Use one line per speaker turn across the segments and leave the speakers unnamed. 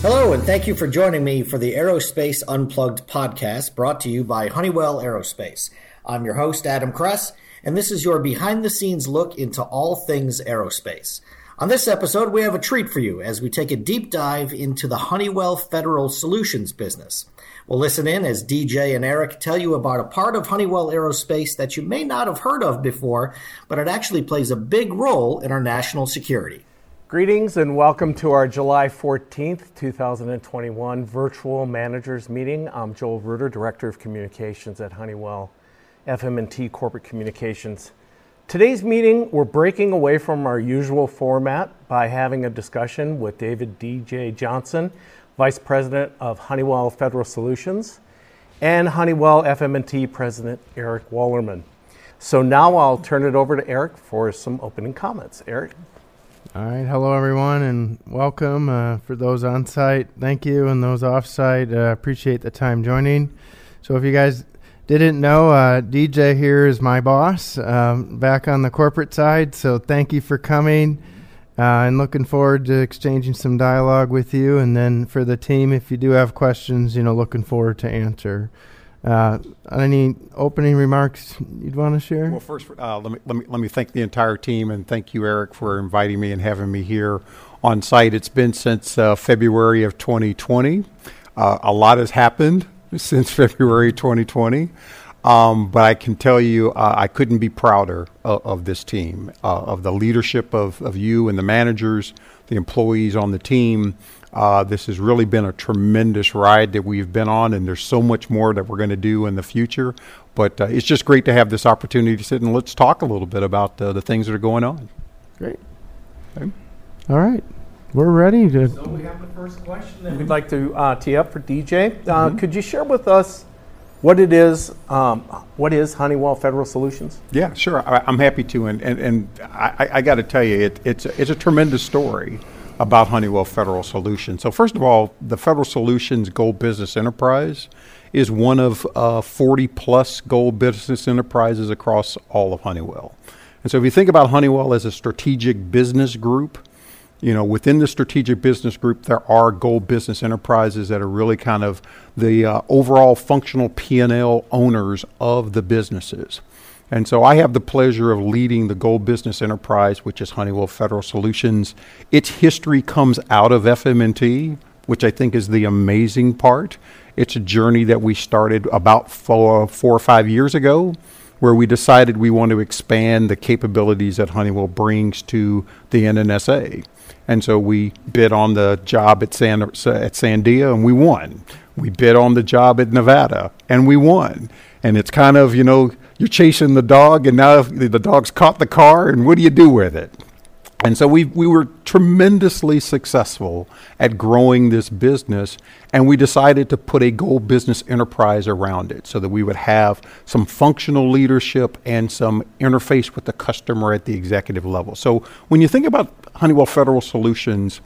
Hello, and thank you for joining me for the Aerospace Unplugged podcast brought to you by Honeywell Aerospace. I'm your host, Adam Kress, and this is your behind the scenes look into all things aerospace. On this episode, we have a treat for you as we take a deep dive into the Honeywell Federal Solutions business. We'll listen in as DJ and Eric tell you about a part of Honeywell Aerospace that you may not have heard of before, but it actually plays a big role in our national security.
Greetings and welcome to our July 14th, 2021 virtual managers meeting. I'm Joel Ruder, Director of Communications at Honeywell FM&T Corporate Communications. Today's meeting, we're breaking away from our usual format by having a discussion with David DJ Johnson, Vice President of Honeywell Federal Solutions, and Honeywell FM&T President Eric Wallerman. So now I'll turn it over to Eric for some opening comments. Eric?
All right, hello everyone, and welcome uh, for those on site. Thank you, and those off site. Uh, appreciate the time joining. So, if you guys didn't know, uh, DJ here is my boss um, back on the corporate side. So, thank you for coming. Uh, and looking forward to exchanging some dialogue with you. And then for the team, if you do have questions, you know, looking forward to answer. Uh, any opening remarks you'd want to share?
Well, first, uh, let me let me let me thank the entire team and thank you, Eric, for inviting me and having me here on site. It's been since uh, February of 2020. Uh, a lot has happened since February 2020. Um, but I can tell you, uh, I couldn't be prouder of, of this team, uh, of the leadership of, of you and the managers, the employees on the team. Uh, this has really been a tremendous ride that we've been on, and there's so much more that we're going to do in the future. But uh, it's just great to have this opportunity to sit and let's talk a little bit about uh, the things that are going on.
Great. Okay. All right. We're ready to.
So we have the first question that we'd like to uh, tee up for DJ. Uh, mm-hmm. Could you share with us what it is, um, what is Honeywell Federal Solutions?
Yeah, sure. I, am happy to, and and, and I, I got to tell you, it, it's it's a tremendous story about Honeywell Federal Solutions. So first of all, the Federal Solutions Gold Business Enterprise is one of uh, 40 plus gold business enterprises across all of Honeywell. And so if you think about Honeywell as a strategic business group, you know, within the strategic business group, there are gold business enterprises that are really kind of the uh, overall functional P&L owners of the businesses. And so I have the pleasure of leading the gold business enterprise, which is Honeywell Federal Solutions. Its history comes out of FM&T, which I think is the amazing part. It's a journey that we started about four, four or five years ago where we decided we want to expand the capabilities that Honeywell brings to the NNSA. And so we bid on the job at, San, at Sandia and we won. We bid on the job at Nevada and we won. And it's kind of, you know, you're chasing the dog and now the dog's caught the car and what do you do with it? And so we we were tremendously successful at growing this business, and we decided to put a gold business enterprise around it so that we would have some functional leadership and some interface with the customer at the executive level. So when you think about Honeywell Federal Solutions,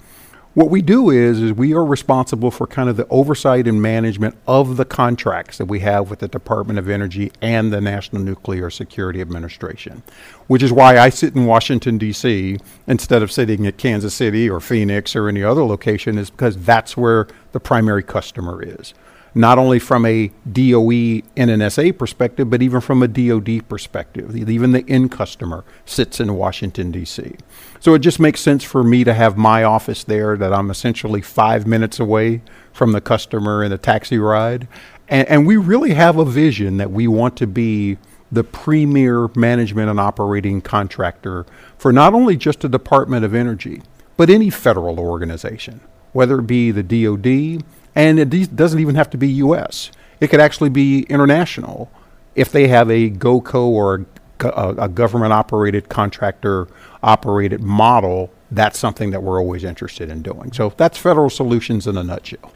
what we do is, is we are responsible for kind of the oversight and management of the contracts that we have with the Department of Energy and the National Nuclear Security Administration, which is why I sit in Washington, D.C. instead of sitting at Kansas City or Phoenix or any other location, is because that's where the primary customer is not only from a DOE NNSA perspective, but even from a DoD perspective. Even the end customer sits in Washington, D.C. So it just makes sense for me to have my office there, that I'm essentially five minutes away from the customer in a taxi ride. And, and we really have a vision that we want to be the premier management and operating contractor for not only just the Department of Energy, but any federal organization, whether it be the DoD, and it doesn't even have to be U.S. It could actually be international if they have a GOCO or a, a government operated contractor operated model. That's something that we're always interested in doing. So that's federal solutions in a nutshell.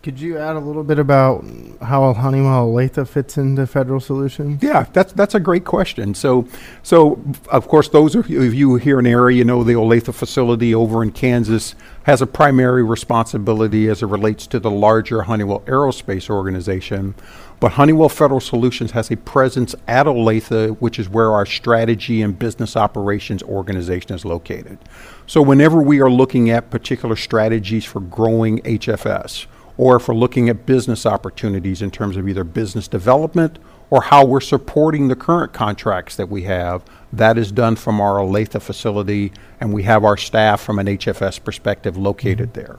Could you add a little bit about how Honeywell Olathe fits into Federal Solutions?
Yeah, that's that's a great question. So, so of course, those of you here in the area, you know the Olathe facility over in Kansas has a primary responsibility as it relates to the larger Honeywell Aerospace organization. But Honeywell Federal Solutions has a presence at Olathe, which is where our strategy and business operations organization is located. So, whenever we are looking at particular strategies for growing HFS, or if we're looking at business opportunities in terms of either business development or how we're supporting the current contracts that we have, that is done from our Olathe facility, and we have our staff from an HFS perspective located there.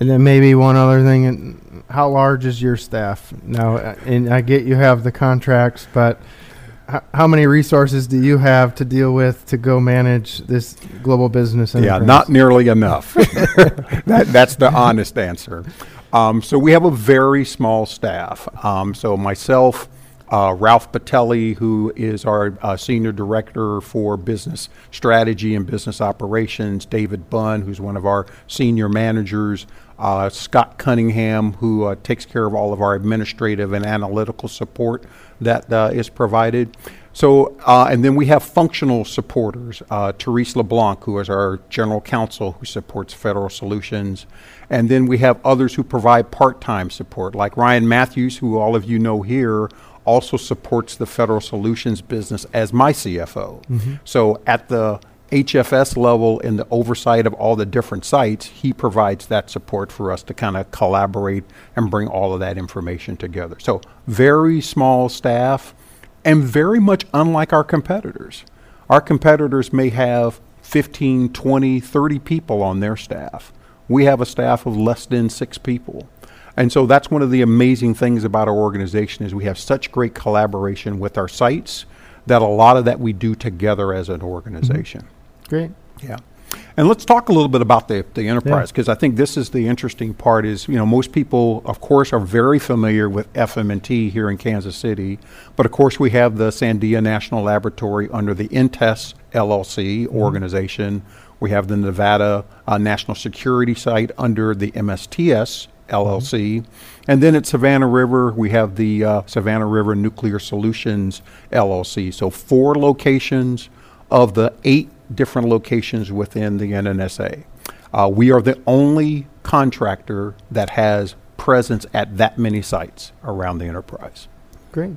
And then maybe one other thing, and how large is your staff now? And I get you have the contracts, but how many resources do you have to deal with to go manage this global business?
Yeah, not nearly enough. that, that's the honest answer. Um, so we have a very small staff. Um, so myself, uh, Ralph Patelli, who is our uh, senior director for business strategy and business operations, David Bunn, who's one of our senior managers, uh, Scott Cunningham, who uh, takes care of all of our administrative and analytical support that uh, is provided. So, uh, and then we have functional supporters. Uh, Therese LeBlanc, who is our general counsel, who supports Federal Solutions. And then we have others who provide part time support, like Ryan Matthews, who all of you know here, also supports the Federal Solutions business as my CFO. So, at the HFS level, in the oversight of all the different sites, he provides that support for us to kind of collaborate and bring all of that information together. So, very small staff and very much unlike our competitors. Our competitors may have 15, 20, 30 people on their staff. We have a staff of less than six people. And so that's one of the amazing things about our organization is we have such great collaboration with our sites that a lot of that we do together as an mm-hmm. organization.
Great.
Yeah. And let's talk a little bit about the, the enterprise because I think this is the interesting part is, you know, most people of course are very familiar with FM&T here in Kansas City, but of course we have the Sandia National Laboratory under the NTESS LLC organization. We have the Nevada uh, National Security Site under the MSTS LLC. And then at Savannah River, we have the uh, Savannah River Nuclear Solutions LLC. So four locations of the eight different locations within the NNSA. Uh, we are the only contractor that has presence at that many sites around the enterprise.
Great.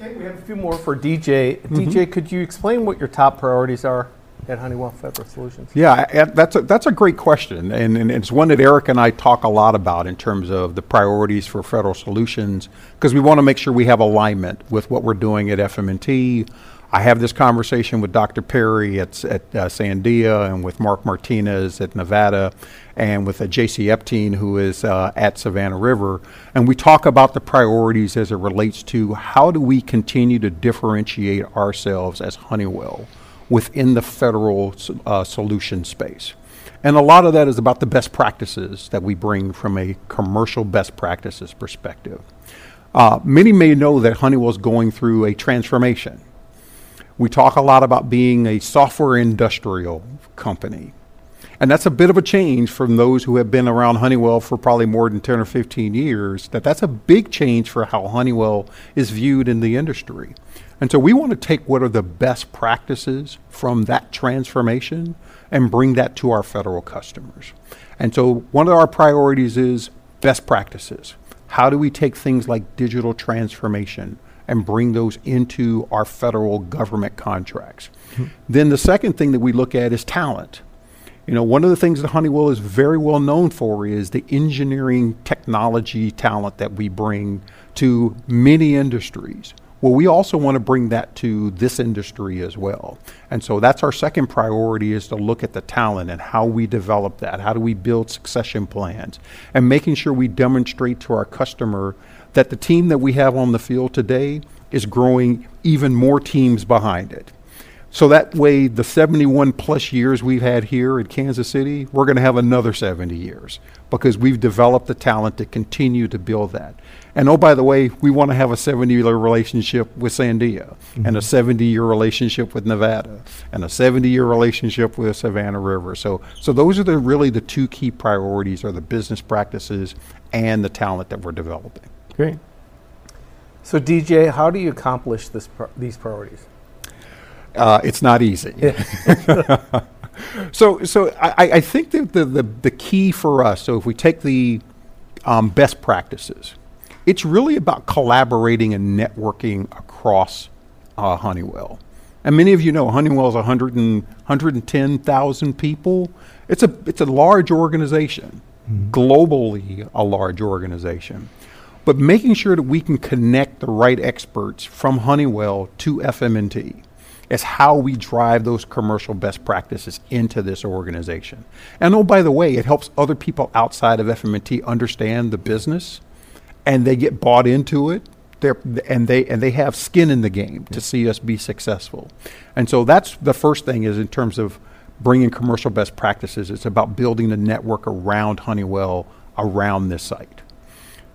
Okay, we have a few more for DJ. DJ, could you explain what your top priorities are at Honeywell Federal Solutions?
Yeah, I- I- that's a, that's a great question, and, and it's one that Eric and I talk a lot about in terms of the priorities for federal solutions, because we want to make sure we have alignment with what we're doing at FM&T. I have this conversation with Dr. Peery at, at uh, Sandia and with Mark Martinez at Nevada and with uh, J.C. Epstein, who is uh, at Savannah River. And we talk about the priorities as it relates to how do we continue to differentiate ourselves as Honeywell within the federal uh, solution space. And a lot of that is about the best practices that we bring from a commercial best practices perspective. Uh, many may know that Honeywell is going through a transformation. We talk a lot about being a software industrial company. And that's a bit of a change from those who have been around Honeywell for probably more than 10 or 15 years. That that's a big change for how Honeywell is viewed in the industry. And so we want to take what are the best practices from that transformation and bring that to our federal customers. And so one of our priorities is best practices. How do we take things like digital transformation and bring those into our federal government contracts? Then the second thing that we look at is talent. You know, one of the things that Honeywell is very well known for is the engineering technology talent that we bring to many industries. Well, we also want to bring that to this industry as well. And so that's our second priority is to look at the talent and how we develop that. How do we build succession plans? And making sure we demonstrate to our customer that the team that we have on the field today is growing even more teams behind it. So that way, the 71 plus years we've had here in Kansas City, we're going to have another 70 years because we've developed the talent to continue to build that. And oh, by the way, we want to have a 70 year relationship with Sandia and a mm-hmm. 70 year relationship with Nevada and a 70 year relationship with Savannah River. So, so those are the really the two key priorities are the business practices and the talent that we're developing.
Great.
So, DJ, how do you accomplish this pri- these priorities?
Uh, it's not easy. so, so I, I think that the, the, the key for us, so if we take the um, best practices, it's really about collaborating and networking across uh, Honeywell. And many of you know Honeywell is 100 and, 110,000 people. It's a, it's a large organization, mm-hmm. globally a large organization. But making sure that we can connect the right experts from Honeywell to FM&T is how we drive those commercial best practices into this organization. And oh, by the way, it helps other people outside of FM&T understand the business and they get bought into it. They're, and they and they have skin in the game to see us be successful, and so that's the first thing is in terms of bringing commercial best practices. It's about building a network around Honeywell around this site.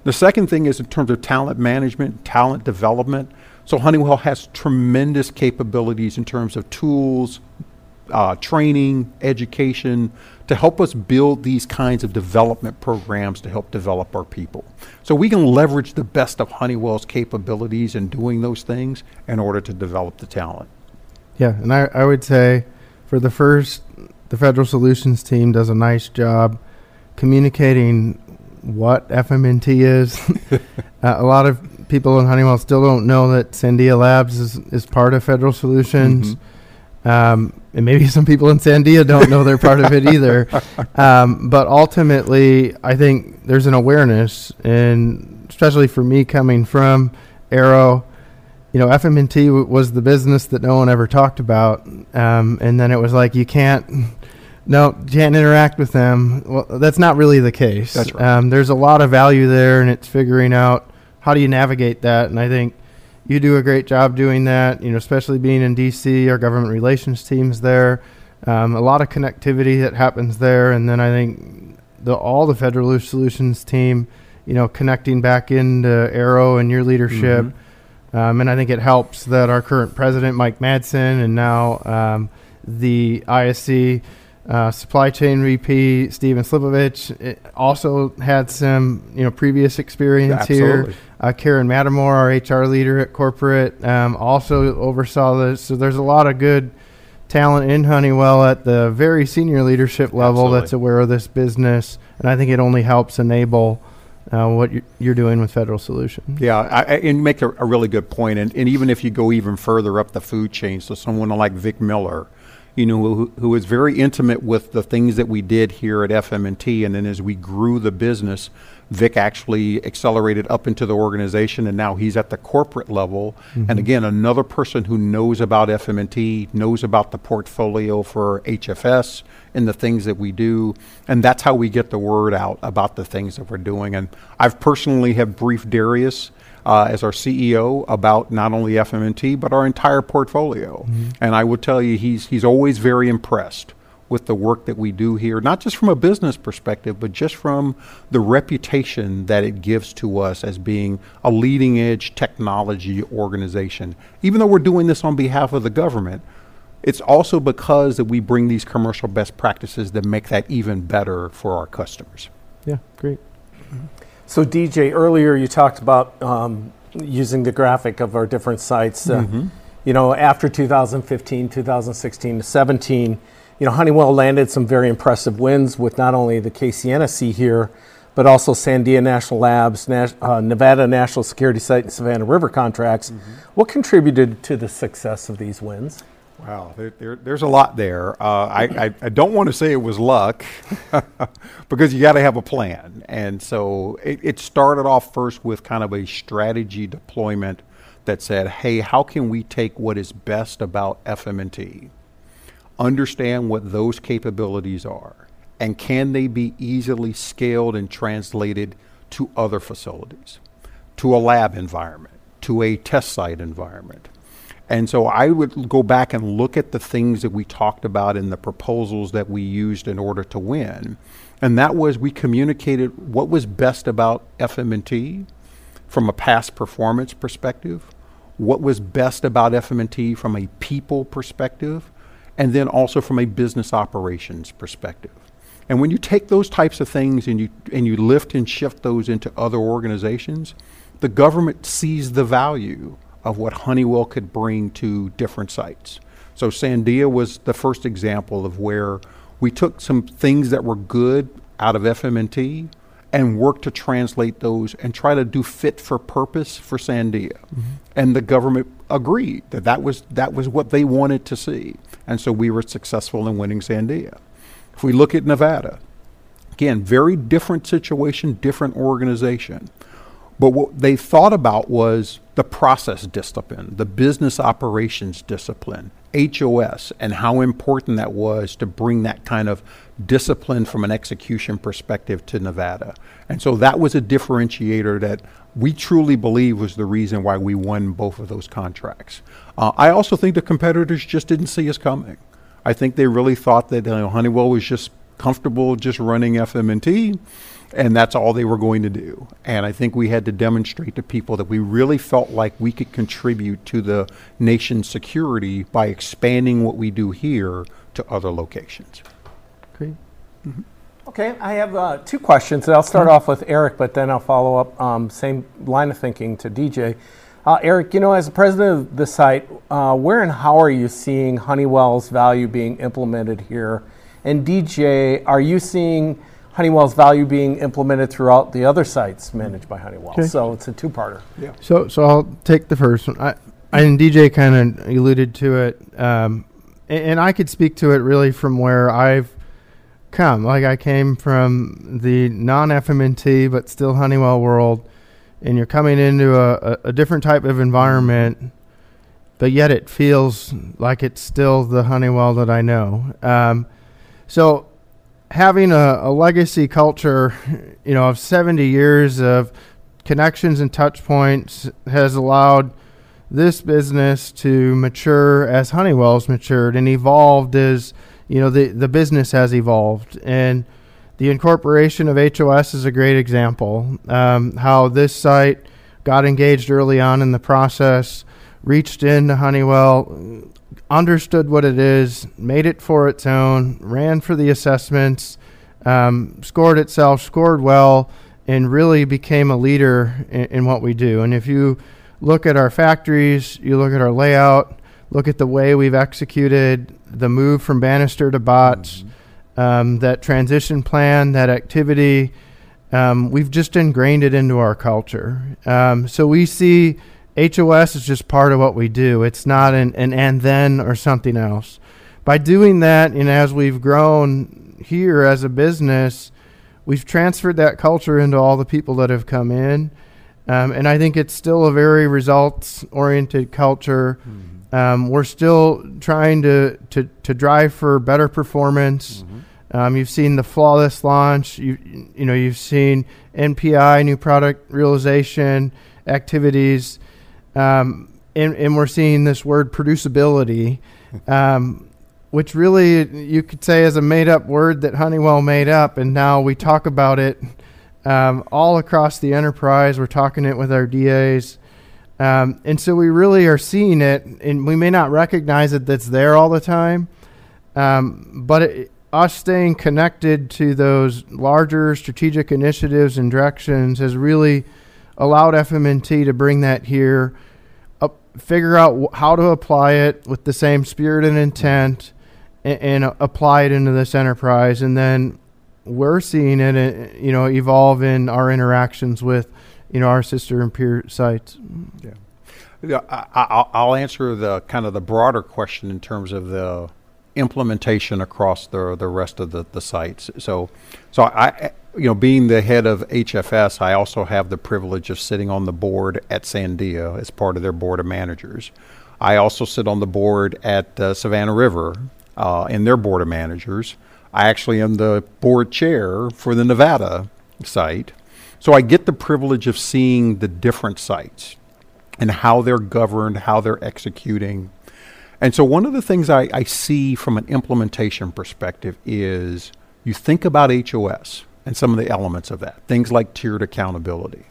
The second thing is in terms of talent management, talent development. So Honeywell has tremendous capabilities in terms of tools, uh, training, education to help us build these kinds of development programs to help develop our people. So we can leverage the best of Honeywell's capabilities in doing those things in order to develop the talent.
Yeah, and I, I would say for the first, the Federal Solutions team does a nice job communicating what FM&T is. uh, a lot of people in Honeywell still don't know that Sandia Labs is, is part of Federal Solutions. Mm-hmm. Um, and maybe some people in Sandia don't know they're part of it either. Um, but ultimately, I think there's an awareness, and especially for me coming from Aero, you know, FM&T w- was the business that no one ever talked about. Um, and then it was like, you can't no, can't interact with them. Well, that's not really the case.
That's right.
Um, there's a lot of value there, and it's figuring out how do you navigate that. And I think you do a great job doing that. You know, especially being in DC, our government relations teams there. Um, a lot of connectivity that happens there, and then I think the all the federal solutions team, you know, connecting back into Aero and your leadership. Mm-hmm. Um, and I think it helps that our current president, Mike Madsen, and now um, the ISC uh, supply chain VP Steven Slipovich also had some you know previous experience here. Uh, Karen Mattimore, our HR leader at corporate, um, also oversaw this. So there's a lot of good talent in Honeywell at the very senior leadership level Absolutely. that's aware of this business, and I think it only helps enable. Uh, what you're doing with Federal Solutions.
Yeah, I, I, and make a, a, really good point. And, and even if you go even further up the food chain, so someone like Vic Miller, you know, who, who was very intimate with the things that we did here at FM&T. And then as we grew the business, Vic actually accelerated up into the organization, and now he's at the corporate level. Mm-hmm. And again, another person who knows about FM&T, knows about the portfolio for HFS and the things that we do, and that's how we get the word out about the things that we're doing. And I've personally have briefed Darius uh, as our CEO about not only FM&T but our entire portfolio. Mm-hmm. And I will tell you, he's he's always very impressed with the work that we do here, not just from a business perspective, but just from the reputation that it gives to us as being a leading edge technology organization. Even though we're doing this on behalf of the government, it's also because that we bring these commercial best practices that make that even better for our customers.
Yeah, great.
So, DJ, earlier you talked about um, using the graphic of our different sites. Uh, mm-hmm. You know, after 2015, 2016 to 17, you know, Honeywell landed some very impressive wins with not only the KCNSC here, but also Sandia National Labs, Nas- uh, Nevada National Security Site, and Savannah River contracts. Mm-hmm. What contributed to the success of these wins?
Wow, there, there, there's a lot there. Uh, I, I, I, don't want to say it was luck because you got to have a plan. And so it, it, started off first with kind of a strategy deployment that said, hey, how can we take what is best about FM&T, understand what those capabilities are, and can they be easily scaled and translated to other facilities, to a lab environment, to a test site environment? And so I would go back and look at the things that we talked about in the proposals that we used in order to win. And that was we communicated what was best about FM&T from a past performance perspective, what was best about FM&T from a people perspective, and then also from a business operations perspective. And when you take those types of things and you and you lift and shift those into other organizations, the government sees the value of what Honeywell could bring to different sites. So Sandia was the first example of where we took some things that were good out of FM&T and work to translate those and try to do fit for purpose for Sandia. Mm-hmm. And the government agreed that that was, that was what they wanted to see. And so we were successful in winning Sandia. If we look at Nevada, again, very different situation, different organization. But what they thought about was the process discipline, the business operations discipline, HOS, and how important that was to bring that kind of discipline from an execution perspective to Nevada. And so that was a differentiator that we truly believe was the reason why we won both of those contracts. Uh, I also think the competitors just didn't see us coming. I think they really thought that you know, Honeywell was just comfortable just running FM&T and that's all they were going to do. And I think we had to demonstrate to people that we really felt like we could contribute to the nation's security by expanding what we do here to other locations.
Great.
Mm-hmm. Okay, I have uh, two questions. I'll start mm-hmm. off with Eric, but then I'll follow up, um, same line of thinking to DJ. Uh, Eric, you know, as the president of the site, uh, where and how are you seeing Honeywell's value being implemented here? And DJ, are you seeing Honeywell's value being implemented throughout the other sites managed by Honeywell. Okay. So it's a two-parter.
Yeah. So so I'll take the first one. I, I and DJ kind of alluded to it, um, and, and, I could speak to it really from where I've come. Like I came from the non-FM&T but still Honeywell world, and you're coming into a, a, a different type of environment, but yet it feels like it's still the Honeywell that I know. Um, so having a, a, legacy culture, you know, of 70 years of connections and touch points has allowed this business to mature as Honeywell's matured and evolved as, you know, the, the business has evolved. And the incorporation of HOS is a great example. Um, how this site got engaged early on in the process, reached into Honeywell, understood what it is, made it for its own, ran for the assessments, um, scored itself, scored well, and really became a leader in, in, what we do. And if you look at our factories, you look at our layout, look at the way we've executed the move from Bannister to Botts, mm-hmm. um, that transition plan, that activity. Um, we've just ingrained it into our culture. Um, so we see HOS is just part of what we do. It's not an, an and then or something else. By doing that, and as we've grown here as a business, we've transferred that culture into all the people that have come in. Um, and I think it's still a very results oriented culture. Mm-hmm. Um, we're still trying to, to, to drive for better performance. Mm-hmm. Um, you've seen the flawless launch. You you know you've seen NPI, new product realization activities. Um, and, and, we're seeing this word producibility, um, which really you could say is a made up word that Honeywell made up. And now we talk about it um, all across the enterprise. We're talking it with our DAs. Um, and so we really are seeing it, and we may not recognize it that's there all the time. Um, but it, us staying connected to those larger strategic initiatives and directions has really allowed FM&T to bring that here figure out how to apply it with the same spirit and intent and, and apply it into this enterprise and then we're seeing it uh, you know evolve in our interactions with you know our sister and peer sites
yeah I, I'll answer the kind of the broader question in terms of the implementation across the the rest of the, the sites. So, so I, you know, being the head of HFS, I also have the privilege of sitting on the board at Sandia as part of their board of managers. I also sit on the board at uh, Savannah River uh, in their board of managers. I actually am the board chair for the Nevada site. So I get the privilege of seeing the different sites and how they're governed, how they're executing. And so one of the things I, I see from an implementation perspective is you think about HOS and some of the elements of that. Things like tiered accountability.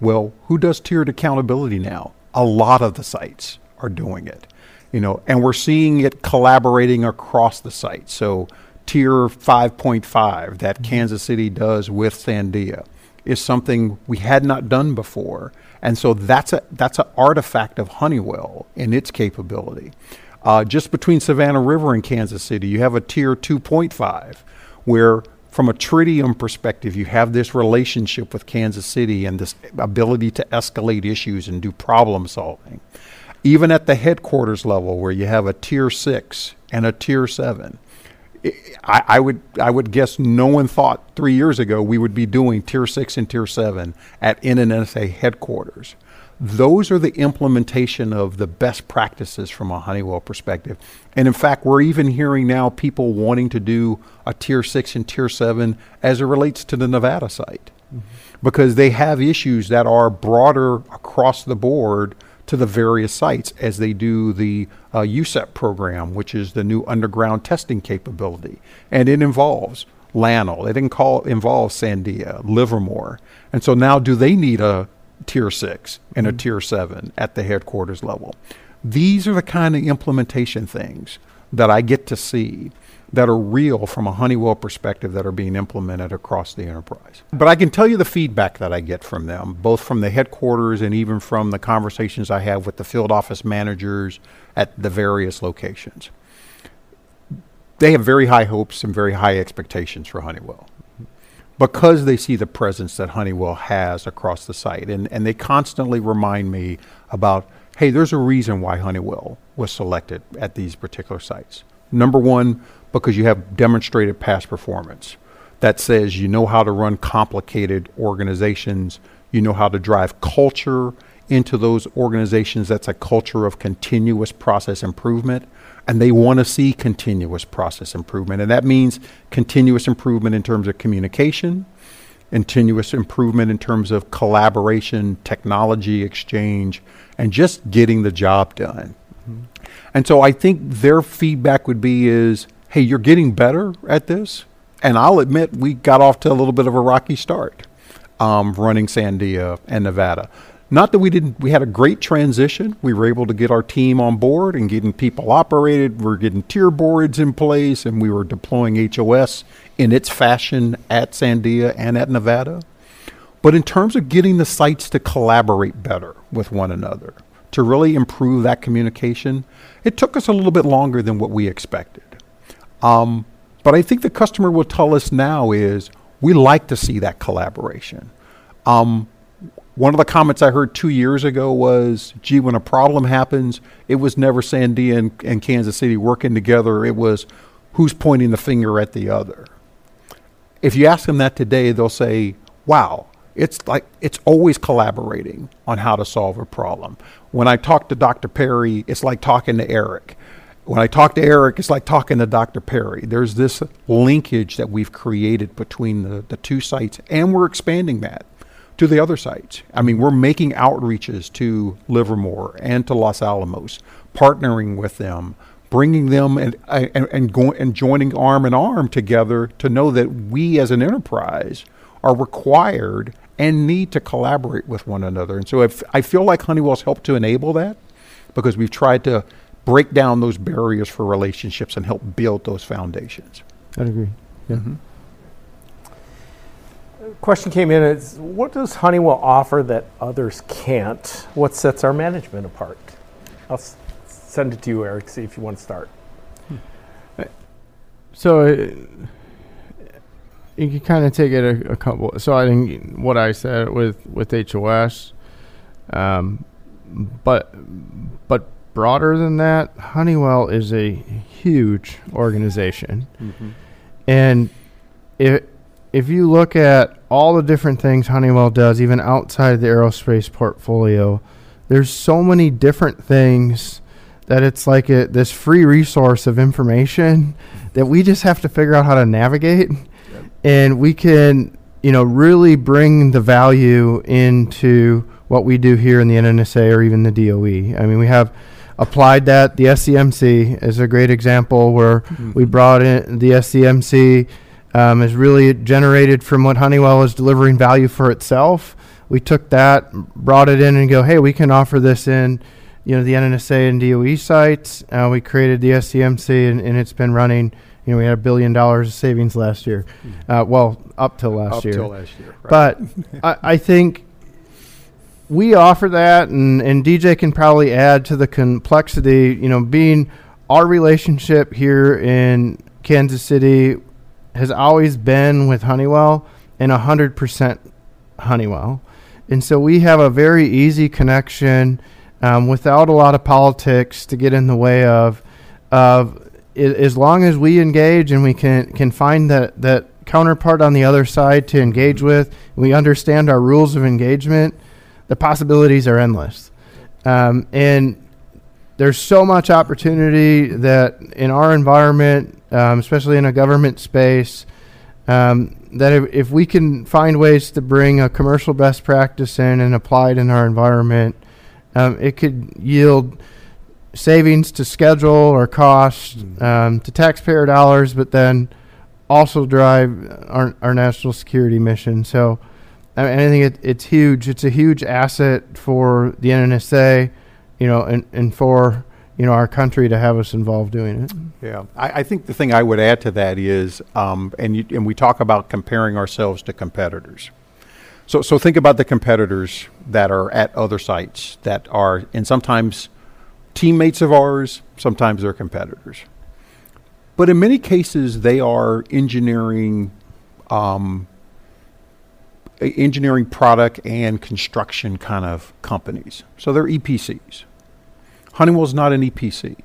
Well, who does tiered accountability now? A lot of the sites are doing it. You know, and we're seeing it collaborating across the site. So tier 5.5 that mm-hmm. Kansas City does with Sandia is something we had not done before. And so that's a that's an artifact of Honeywell in its capability. Uh, just between Savannah River and Kansas City, you have a tier 2.5 where from a tritium perspective, you have this relationship with Kansas City and this ability to escalate issues and do problem solving. Even at the headquarters level, where you have a tier six and a tier seven, I, I, would I would guess no one thought three years ago we would be doing tier six and tier seven at NNSA headquarters. Those are the implementation of the best practices from a Honeywell perspective. And in fact, we're even hearing now people wanting to do a tier six and tier seven as it relates to the Nevada site. Mm-hmm. Because they have issues that are broader across the board to the various sites as they do the uh, USEP program, which is the new underground testing capability. And it involves LANL, it involves Sandia, Livermore. And so now do they need a tier six and a mm-hmm. tier seven at the headquarters level? These are the kind of implementation things that I get to see that are real from a Honeywell perspective that are being implemented across the enterprise. But I can tell you the feedback that I get from them, both from the headquarters and even from the conversations I have with the field office managers at the various locations. They have very high hopes and very high expectations for Honeywell because they see the presence that Honeywell has across the site. And, and they constantly remind me about, hey, there's a reason why Honeywell was selected at these particular sites. Number one, because you have demonstrated past performance that says you know how to run complicated organizations, you know how to drive culture into those organizations that's a culture of continuous process improvement and they want to see continuous process improvement and that means continuous improvement in terms of communication continuous improvement in terms of collaboration technology exchange and just getting the job done mm-hmm. and so i think their feedback would be is hey, you're getting better at this. And I'll admit, we got off to a little bit of a rocky start um, running Sandia and Nevada. Not that we didn't, we had a great transition. We were able to get our team on board and getting people operated. We're getting tier boards in place and we were deploying HOS in its fashion at Sandia and at Nevada. But in terms of getting the sites to collaborate better with one another, to really improve that communication, it took us a little bit longer than what we expected. Um, but I think the customer will tell us now is we like to see that collaboration. Um, one of the comments I heard two years ago was, gee, when a problem happens, it was never Sandia and, and Kansas City working together. It was who's pointing the finger at the other. If you ask them that today, they'll say, wow, it's like it's always collaborating on how to solve a problem. When I talk to Dr. Peery, it's like talking to Eric when I talk to Eric, it's like talking to Dr. Peery. There's this linkage that we've created between the, the two sites, and we're expanding that to the other sites. I mean, we're making outreaches to Livermore and to Los Alamos, partnering with them, bringing them and and and, go, and joining arm in arm together to know that we as an enterprise are required and need to collaborate with one another. And so, if I feel like Honeywell's helped to enable that because we've tried to break down those barriers for relationships and help build those foundations.
I agree. Yeah. Mm-hmm.
Question came in is what does Honeywell offer that others can't? What sets our management apart? I'll s- send it to you, Eric, see if you want to start.
Hmm. So uh, you can kind of take it a, a, couple. So I think what I said with with HOS, um, but but broader than that, Honeywell is a huge organization. Mm-hmm. And if if you look at all the different things Honeywell does, even outside the aerospace portfolio, there's so many different things that it's like a, this free resource of information that we just have to figure out how to navigate, yep. and we can, you know, really bring the value into what we do here in the NNSA or even the DOE. I mean, we have applied that. The SCMC is a great example where mm-hmm. we brought in the SCMC um, is really generated from what Honeywell is delivering value for itself. We took that, brought it in, and go, hey, we can offer this in, you know, the NNSA and DOE sites. Uh, we created the SCMC, and, and, it's been running. You know, we had a billion dollars of savings last year. Mm-hmm. Uh, well, up till last
up
year.
Till last year,
right. But I, I think we offer that, and, and DJ can probably add to the complexity. You know, being our relationship here in Kansas City has always been with Honeywell and 100% Honeywell. And so we have a very easy connection um, without a lot of politics to get in the way of, of as long as we engage and we can, can find that, that counterpart on the other side to engage with, we understand our rules of engagement, the possibilities are endless. Um, and there's so much opportunity that in our environment, um, especially in a government space, um, that if, if, we can find ways to bring a commercial best practice in and apply it in our environment, um, it could yield savings to schedule or cost mm-hmm. um, to taxpayer dollars, but then also drive our, our national security mission. So I, mean, I think it, it's huge. It's a huge asset for the NNSA, you know, and, and for you know our country to have us involved doing it.
Yeah, I, I think the thing I would add to that is, um, and you, and we talk about comparing ourselves to competitors. So so think about the competitors that are at other sites that are, and sometimes teammates of ours, sometimes they're competitors. But in many cases, they are engineering, um, engineering product and construction kind of companies. So they're EPCs. Honeywell is not an EPC.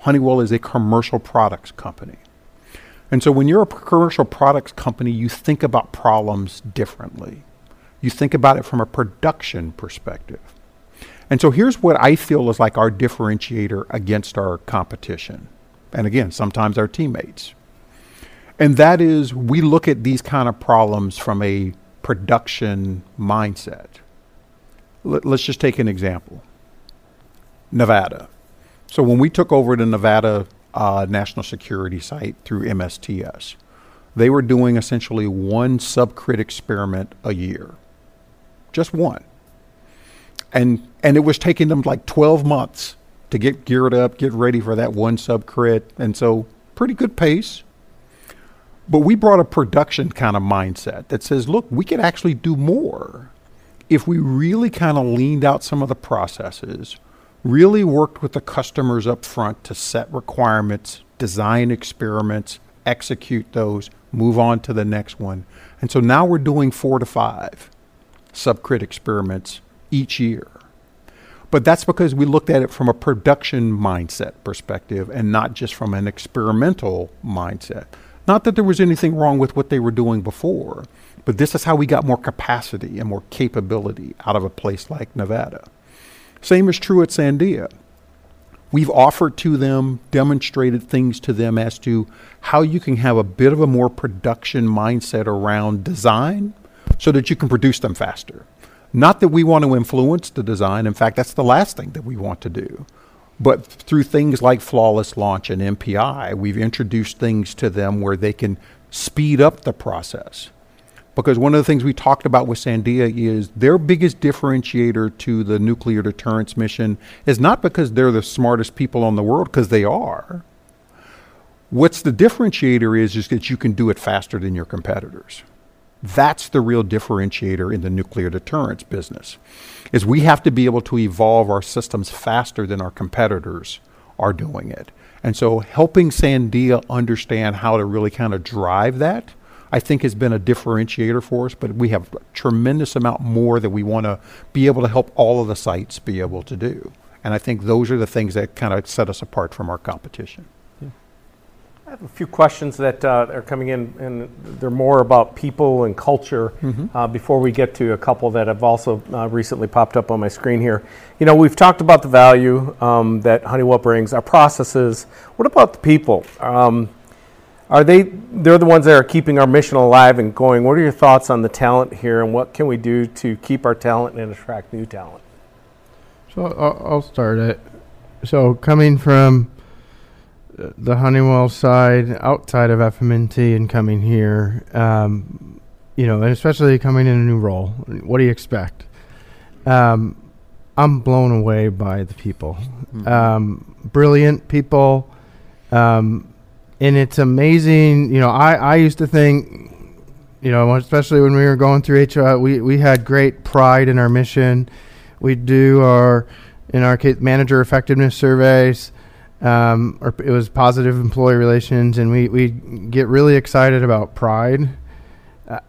Honeywell is a commercial products company. And so when you're a commercial products company, you think about problems differently. You think about it from a production perspective. And so here's what I feel is like our differentiator against our competition. And again, sometimes our teammates. And that is we look at these kind of problems from a production mindset. Let, us just take an example Nevada. So when we took over the Nevada uh, national security site through MSTS, they were doing essentially one subcrit experiment a year, just one and and it was taking them like 12 months to get geared up, get ready for that one sub crit, and so pretty good pace. But we brought a production kind of mindset that says, look, we could actually do more if we really kind of leaned out some of the processes, really worked with the customers up front to set requirements, design experiments, execute those, move on to the next one. And so now we're doing four to five subcrit experiments each year. But that's because we looked at it from a production mindset perspective and not just from an experimental mindset. Not that there was anything wrong with what they were doing before, but this is how we got more capacity and more capability out of a place like Nevada. Same is true at Sandia. We've offered to them, demonstrated things to them as to how you can have a bit of a more production mindset around design so that you can produce them faster. Not that we want to influence the design. In fact, that's the last thing that we want to do. But through things like flawless launch and MPI, we've introduced things to them where they can speed up the process. Because one of the things we talked about with Sandia is their biggest differentiator to the nuclear deterrence mission is not because they're the smartest people on the world, because they are. What's the differentiator is, is that you can do it faster than your competitors. That's the real differentiator in the nuclear deterrence business. Is we have to be able to evolve our systems faster than our competitors are doing it. And so helping Sandia understand how to really kind of drive that I think has been a differentiator for us, but we have a tremendous amount more that we want to be able to help all of the sites be able to do. And I think those are the things that kind of set us apart from our competition.
I have a few questions that uh, are coming in, and they're more about people and culture. Mm-hmm. Uh, before we get to a couple that have also uh, recently popped up on my screen here, you know, we've talked about the value um, that Honeywell brings, our processes. What about the people? Um, are they? They're the ones that are keeping our mission alive and going. What are your thoughts on the talent here, and what can we do to keep our talent and attract new talent?
So I'll, I'll start it. So coming from the Honeywell side outside of FM&T and coming here, um, you know, and especially coming in a new role, what do you expect? Um, I'm blown away by the people. Mm-hmm. Um, brilliant people. Um, and it's amazing. You know, I, I used to think, you know, especially when we were going through HR, we, we had great pride in our mission. We do our, in our case, manager effectiveness surveys um, or it was positive employee relations, and we we get really excited about pride. Uh,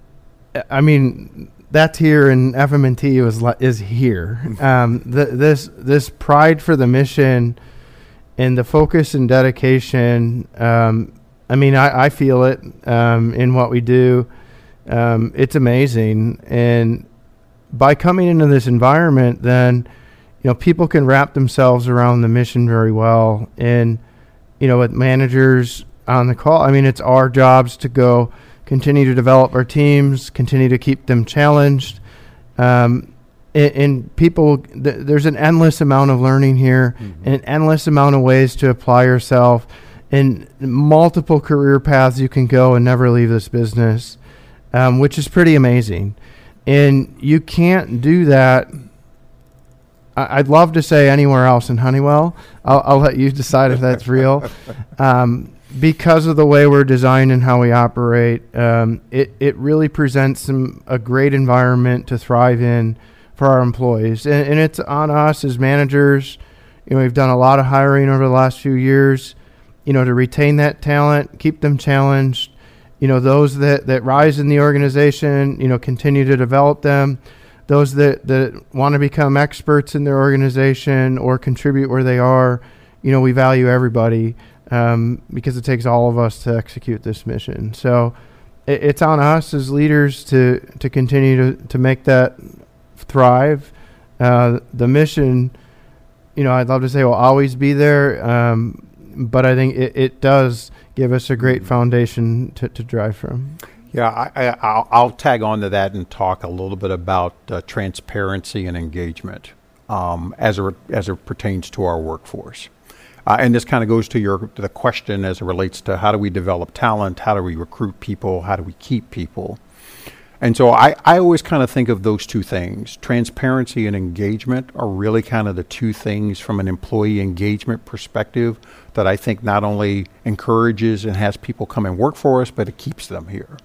I mean, that's here, and FM&T was is here. Um, the, this this pride for the mission, and the focus and dedication. Um, I mean, I, I feel it um, in what we do. Um, it's amazing, and by coming into this environment, then you know people can wrap themselves around the mission very well. And you know, with managers on the call, I mean, it's our jobs to go continue to develop our teams, continue to keep them challenged. Um, and, and, people, th- there's an endless amount of learning here, mm-hmm. an endless amount of ways to apply yourself, and multiple career paths you can go and never leave this business um, which is pretty amazing. And you can't do that. I, would love to say anywhere else in Honeywell. I'll, I'll let you decide if that's real. Um, because of the way we're designed and how we operate, um, it, it really presents some, a great environment to thrive in for our employees. And, and it's on us as managers. You know, we've done a lot of hiring over the last few years, you know, to retain that talent, keep them challenged, you know those that, that rise in the organization you know continue to develop them those that, that want to become experts in their organization or contribute where they are you know we value everybody um, because it takes all of us to execute this mission so it, it's on us as leaders to to continue to, to make that thrive uh, the mission you know i'd love to say will always be there um, but i think it, it does give us a great foundation to, to drive from.
Yeah, I, will tag on to that and talk a little bit about uh, transparency and engagement um, as, it, as it pertains to our workforce. Uh, and this kind of goes to your to the question as it relates to how do we develop talent, how do we recruit people, how do we keep people. And so I, I always kind of think of those two things. Transparency and engagement are really kind of the two things from an employee engagement perspective that I think not only encourages and has people come and work for us, but it keeps them here.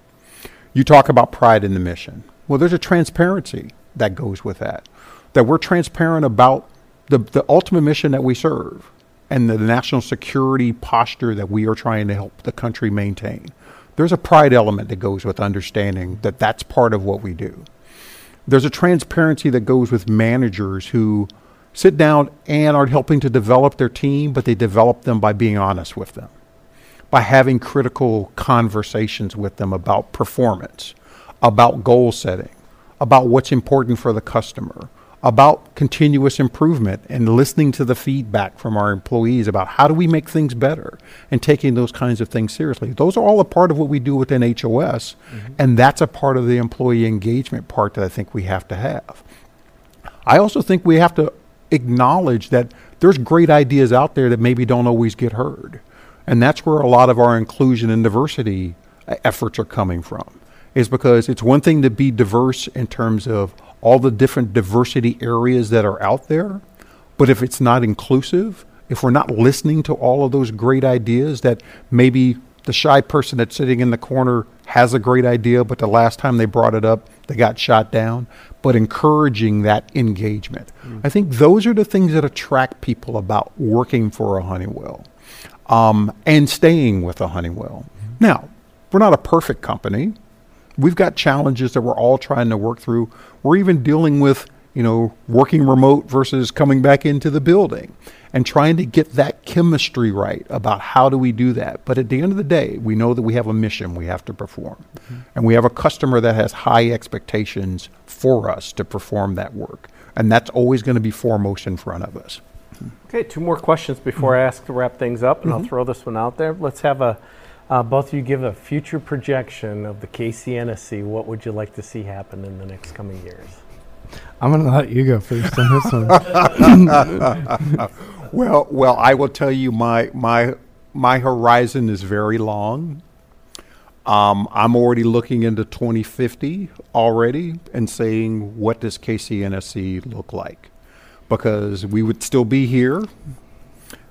You talk about pride in the mission. Well, there's a transparency that goes with that. That we're transparent about the, the ultimate mission that we serve and the national security posture that we are trying to help the country maintain there's a pride element that goes with understanding that that's part of what we do. There's a transparency that goes with managers who sit down and are helping to develop their team, but they develop them by being honest with them, by having critical conversations with them about performance, about goal setting, about what's important for the customer, about continuous improvement and listening to the feedback from our employees about how do we make things better and taking those kinds of things seriously. Those are all a part of what we do within HOS, mm-hmm. and that's a part of the employee engagement part that I think we have to have. I also think we have to acknowledge that there's great ideas out there that maybe don't always get heard. And that's where a lot of our inclusion and diversity uh, efforts are coming from. Is because it's one thing to be diverse in terms of all the different diversity areas that are out there. But if it's not inclusive, if we're not listening to all of those great ideas that maybe the shy person that's sitting in the corner has a great idea, but the last time they brought it up, they got shot down, but encouraging that engagement. Mm. I think those are the things that attract people about working for a Honeywell um, and staying with a Honeywell. Mm. Now, we're not a perfect company we've got challenges that we're all trying to work through. We're even dealing with, you know, working remote versus coming back into the building and trying to get that chemistry right about how do we do that. But at the end of the day, we know that we have a mission we have to perform. Mm-hmm. And we have a customer that has high expectations for us to perform that work. And that's always going to be foremost in front of us.
Okay, two more questions before mm-hmm. I ask to wrap things up, and mm-hmm. I'll throw this one out there. Let's have a uh, both of you give a future projection of the KCNSC. What would you like to see happen in the next coming years?
I'm going to let you go first on this
one. well, well, I will tell you my my my horizon is very long. Um, I'm already looking into 2050 already and saying what does KCNSC look like because we would still be here.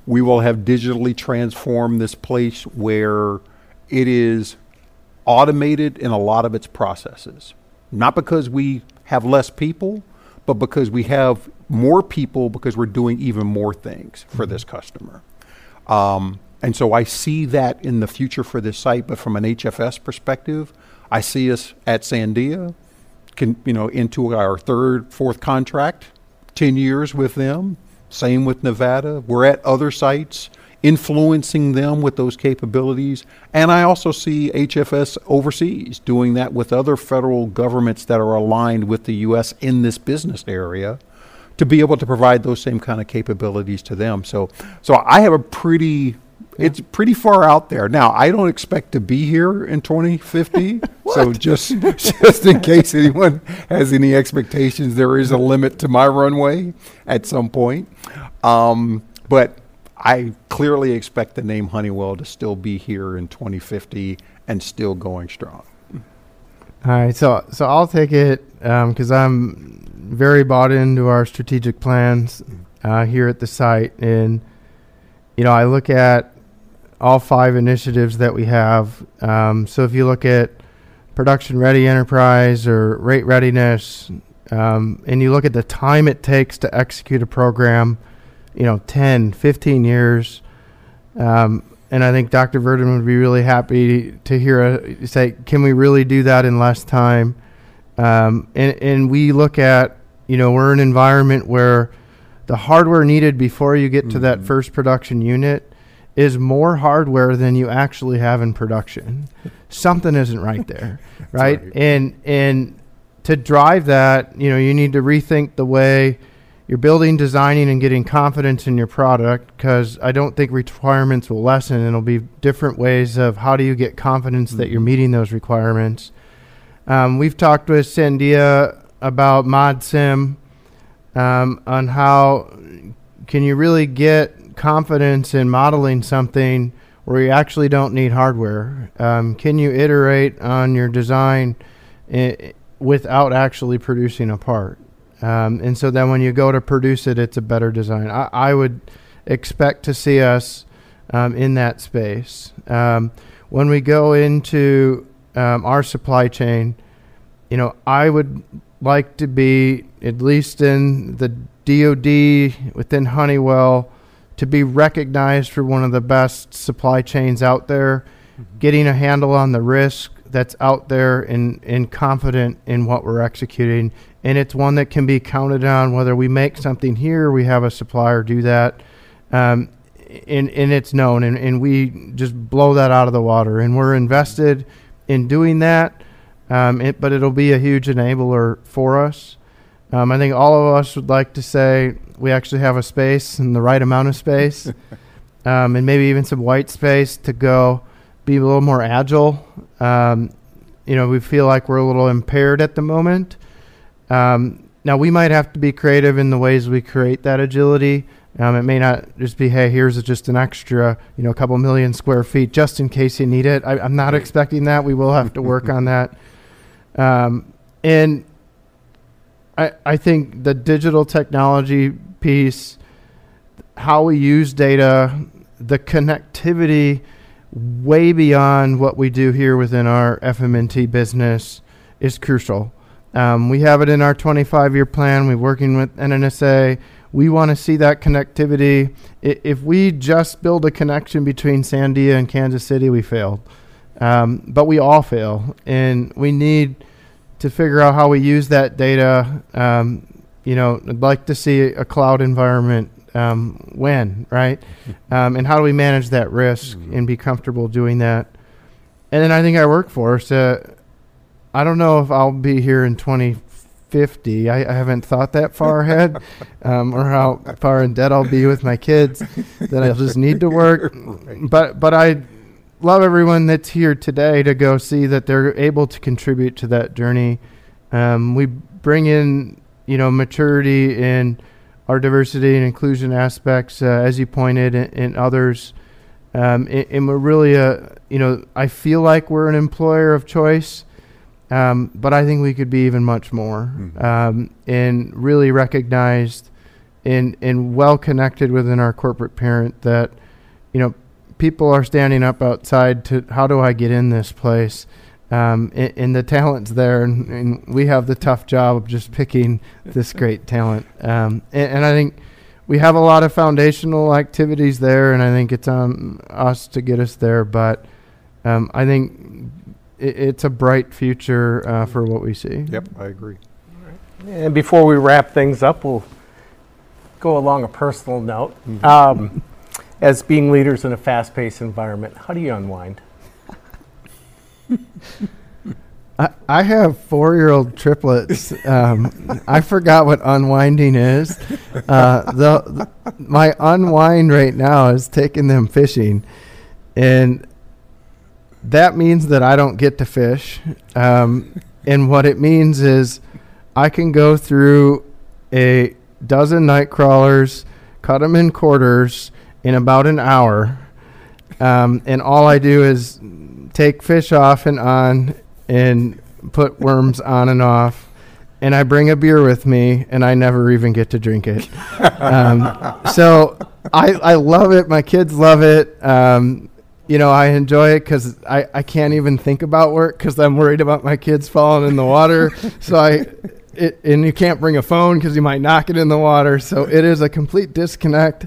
We will have digitally transformed this place where it is automated in a lot of its processes. Not because we have less people, but because we have more people because we're doing even more things for mm-hmm. this customer. Um, and so I see that in the future for this site. But from an HFS perspective, I see us at Sandia, can, you know, into our third, fourth contract, 10 years with them. Same with Nevada. We're at other sites influencing them with those capabilities. And I also see HFS overseas doing that with other federal governments that are aligned with the U.S. in this business area to be able to provide those same kind of capabilities to them. So, so I have a pretty it's pretty far out there. Now, I don't expect to be here in 2050. so just just in case anyone has any expectations, there is a limit to my runway at some point. Um, but I clearly expect the name Honeywell to still be here in 2050 and still going strong.
All right, so so I'll take it because um, I'm very bought into our strategic plans uh, here at the site, and you know I look at all five initiatives that we have. Um, so if you look at production ready enterprise or rate readiness, um, and you look at the time it takes to execute a program, you know, 10, 15 years. Um, and I think Dr. Verdon would be really happy to hear a, say, can we really do that in less time? Um, and, and we look at, you know, we're in an environment where the hardware needed before you get mm-hmm. to that mm-hmm. first production unit is more hardware than you actually have in production. Something isn't right there, right? right? And and to drive that, you know, you need to rethink the way you're building, designing, and getting confidence in your product because I don't think requirements will lessen. It'll be different ways of how do you get confidence mm-hmm. that you're meeting those requirements. Um, we've talked with Sandia about ModSim um, on how can you really get confidence in modeling something where you actually don't need hardware? Um, can you iterate on your design I- without actually producing a part? Um, and so then when you go to produce it, it's a better design. I, I would expect to see us um, in that space. Um, when we go into um, our supply chain, you know, I would like to be at least in the DoD within Honeywell to be recognized for one of the best supply chains out there, mm-hmm. getting a handle on the risk that's out there and, and confident in what we're executing. And it's one that can be counted on whether we make something here, we have a supplier do that. Um, and, and it's known, and, and we just blow that out of the water. And we're invested in doing that, um, it, but it'll be a huge enabler for us. Um, I think all of us would like to say we actually have a space and the right amount of space, um, and maybe even some white space to go be a little more agile. Um, you know, we feel like we're a little impaired at the moment. Um, now, we might have to be creative in the ways we create that agility. Um, it may not just be, hey, here's just an extra, you know, a couple million square feet just in case you need it. I, am not expecting that. We will have to work on that. Um, and I, I think the digital technology piece, how we use data, the connectivity way beyond what we do here within our FM&T business is crucial. Um, we have it in our 25 year plan. We're working with NNSA. We want to see that connectivity. I, if we just build a connection between Sandia and Kansas City, we failed. Um, but we all fail. And we need to figure out how we use that data. Um, you know, I'd like to see a cloud environment um, when, right? Um, and how do we manage that risk mm-hmm. and be comfortable doing that? And then I think our workforce, uh, I don't know if I'll be here in 2050. I, I haven't thought that far ahead um, or how far in debt I'll be with my kids that I'll just need to work. But, but I love everyone that's here today to go see that they're able to contribute to that journey. Um, we bring in, you know, maturity in our diversity and inclusion aspects, uh, as you pointed, and, and others. Um, and, and, we're really a, you know, I feel like we're an employer of choice, um, but I think we could be even much more, mm-hmm. Um, and really recognized and and well connected within our corporate parent that, you know, people are standing up outside to how do I get in this place? Um, and, and, the talent's there, and, and, we have the tough job of just picking this great talent. Um, and, and, I think we have a lot of foundational activities there, and I think it's on us to get us there. But um, I think it, it's a bright future uh, for what we see.
Yep, I agree.
And before we wrap things up, we'll go along a personal note. Um, as being leaders in a fast paced environment, how do you unwind?
I, have four year old triplets. Um, I forgot what unwinding is. Uh, the, the, my unwind right now is taking them fishing. And that means that I don't get to fish. Um, and what it means is I can go through a dozen night crawlers, cut them in quarters in about an hour. Um, and all I do is take fish off and on and put worms on and off. And I bring a beer with me, and I never even get to drink it. Um, so I, I love it. My kids love it. Um, you know, I enjoy it because I, I can't even think about work because I'm worried about my kids falling in the water. so I, it, and you can't bring a phone because you might knock it in the water. So it is a complete disconnect.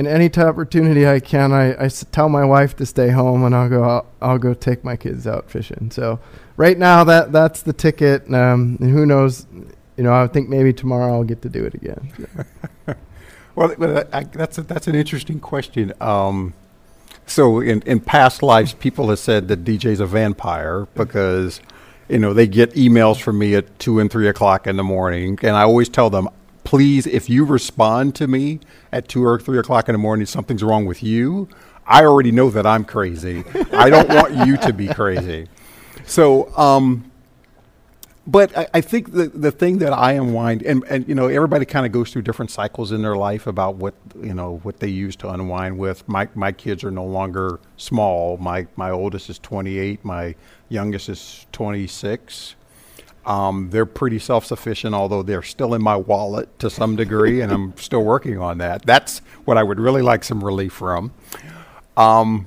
And any opportunity I can, I tell my wife to stay home, and I'll go. I'll, I'll go take my kids out fishing. So right now, that that's the ticket. Um, and who knows? You know, I think maybe tomorrow I'll get to do it again.
Well, I, that's a, that's an interesting question. Um, so, in, in past lives, people have said that DJ's a vampire because, you know, they get emails from me at two and three o'clock in the morning, and I always tell them, please, if you respond to me at two or three o'clock in the morning, something's wrong with you. I already know that I'm crazy. I don't want you to be crazy. So, um, but I, I think the the thing that I unwind and and you know everybody kind of goes through different cycles in their life about what you know what they use to unwind with. My my kids are no longer small. My my oldest is 28. My youngest is 26. Um, they're pretty self sufficient, although they're still in my wallet to some degree, and I'm still working on that. That's what I would really like some relief from. Um,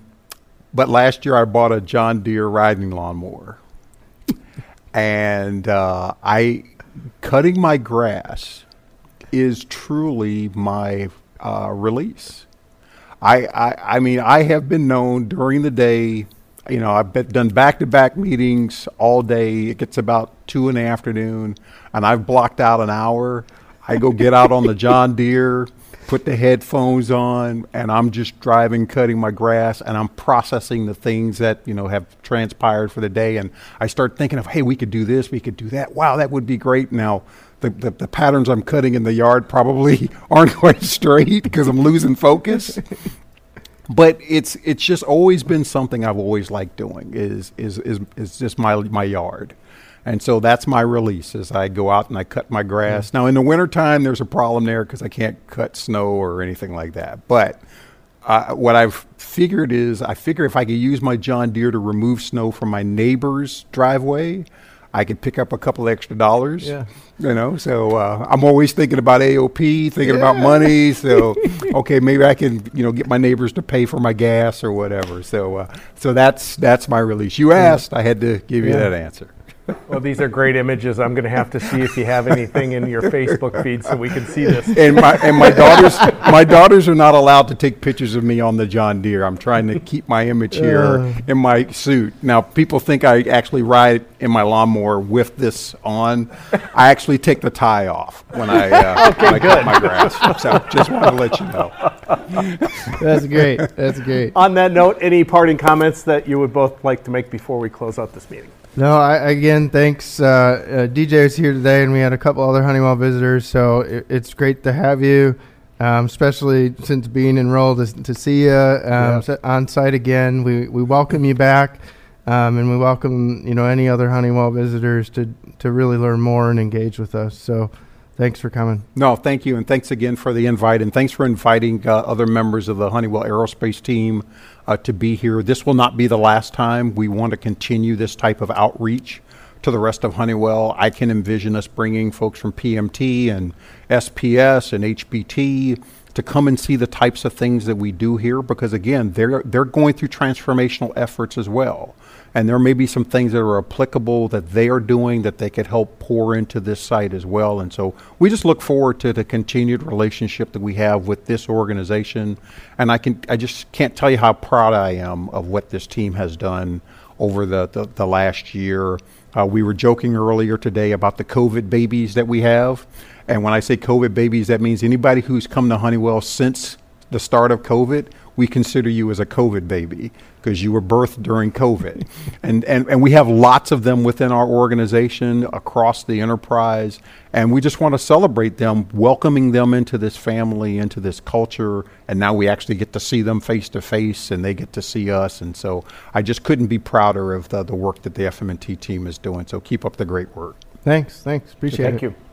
but last year I bought a John Deere riding lawnmower and uh, I cutting my grass is truly my uh, release. I, I I mean I have been known during the day. You know I've been, done back to back meetings all day. It gets about two in the afternoon, and I've blocked out an hour. I go get out on the John Deere, put the headphones on, and I'm just driving, cutting my grass, and I'm processing the things that you know have transpired for the day. And I start thinking of, hey, we could do this, we could do that. Wow, that would be great. Now, the the, the patterns I'm cutting in the yard probably aren't quite straight because I'm losing focus. But it's it's just always been something I've always liked doing is is is is just my my yard. And so that's my release as I go out and I cut my grass. Now in the wintertime there's a problem there because I can't cut snow or anything like that. But uh, what I've figured is I figure if I could use my John Deere to remove snow from my neighbor's driveway, I could pick up a couple extra dollars.
Yeah.
You know, so uh, I'm always thinking about AOP, thinking about money. So, okay, maybe I can, you know, get my neighbors to pay for my gas or whatever. So, uh, so that's that's my release. You asked, I had to give you
Yeah.
that answer.
Well, these are great images. I'm going to have to see if you have anything in your Facebook feed so we can see this.
And my and my daughters, my daughters are not allowed to take pictures of me on the John Deere. I'm trying to keep my image here in my suit. Now, people think I actually ride in my lawnmower with this on. I actually take the tie off when I uh, when I cut my grass. So, just want to let you know.
That's great. That's great.
On that note, any parting comments that you would both like to make before we close out this meeting?
No, I, again, thanks. Uh, uh, DJ is here today, and we had a couple other Honeywell visitors, so it, it's great to have you, um, especially since being enrolled to, to see you um, s- on site again. We, we welcome you back, um, and we welcome you know any other Honeywell visitors to to really learn more and engage with us. So, thanks for coming.
No, thank you, and thanks again for the invite, and thanks for inviting uh, other members of the Honeywell Aerospace team uh, to be here. This will not be the last time. We want to continue this type of outreach to the rest of Honeywell. I can envision us bringing folks from PMT and SPS and HBT to come and see the types of things that we do here because again they're they're going through transformational efforts as well and there may be some things that are applicable that they are doing that they could help pour into this site as well. And so we just look forward to the continued relationship that we have with this organization. And I can I just can't tell you how proud I am of what this team has done over the, the, the last year. Uh, we were joking earlier today about the COVID babies that we have. And when I say COVID babies, that means anybody who's come to Honeywell since the start of COVID, we consider you as a COVID baby because you were birthed during COVID. and, and, and we have lots of them within our organization across the enterprise. And we just want to celebrate them, welcoming them into this family, into this culture. And now we actually get to see them face to face and they get to see us. And so I just couldn't be prouder of the, the work that the FM&T team is doing. So keep up the great work.
Thanks. Thanks. Appreciate
Thank
it.
Thank you.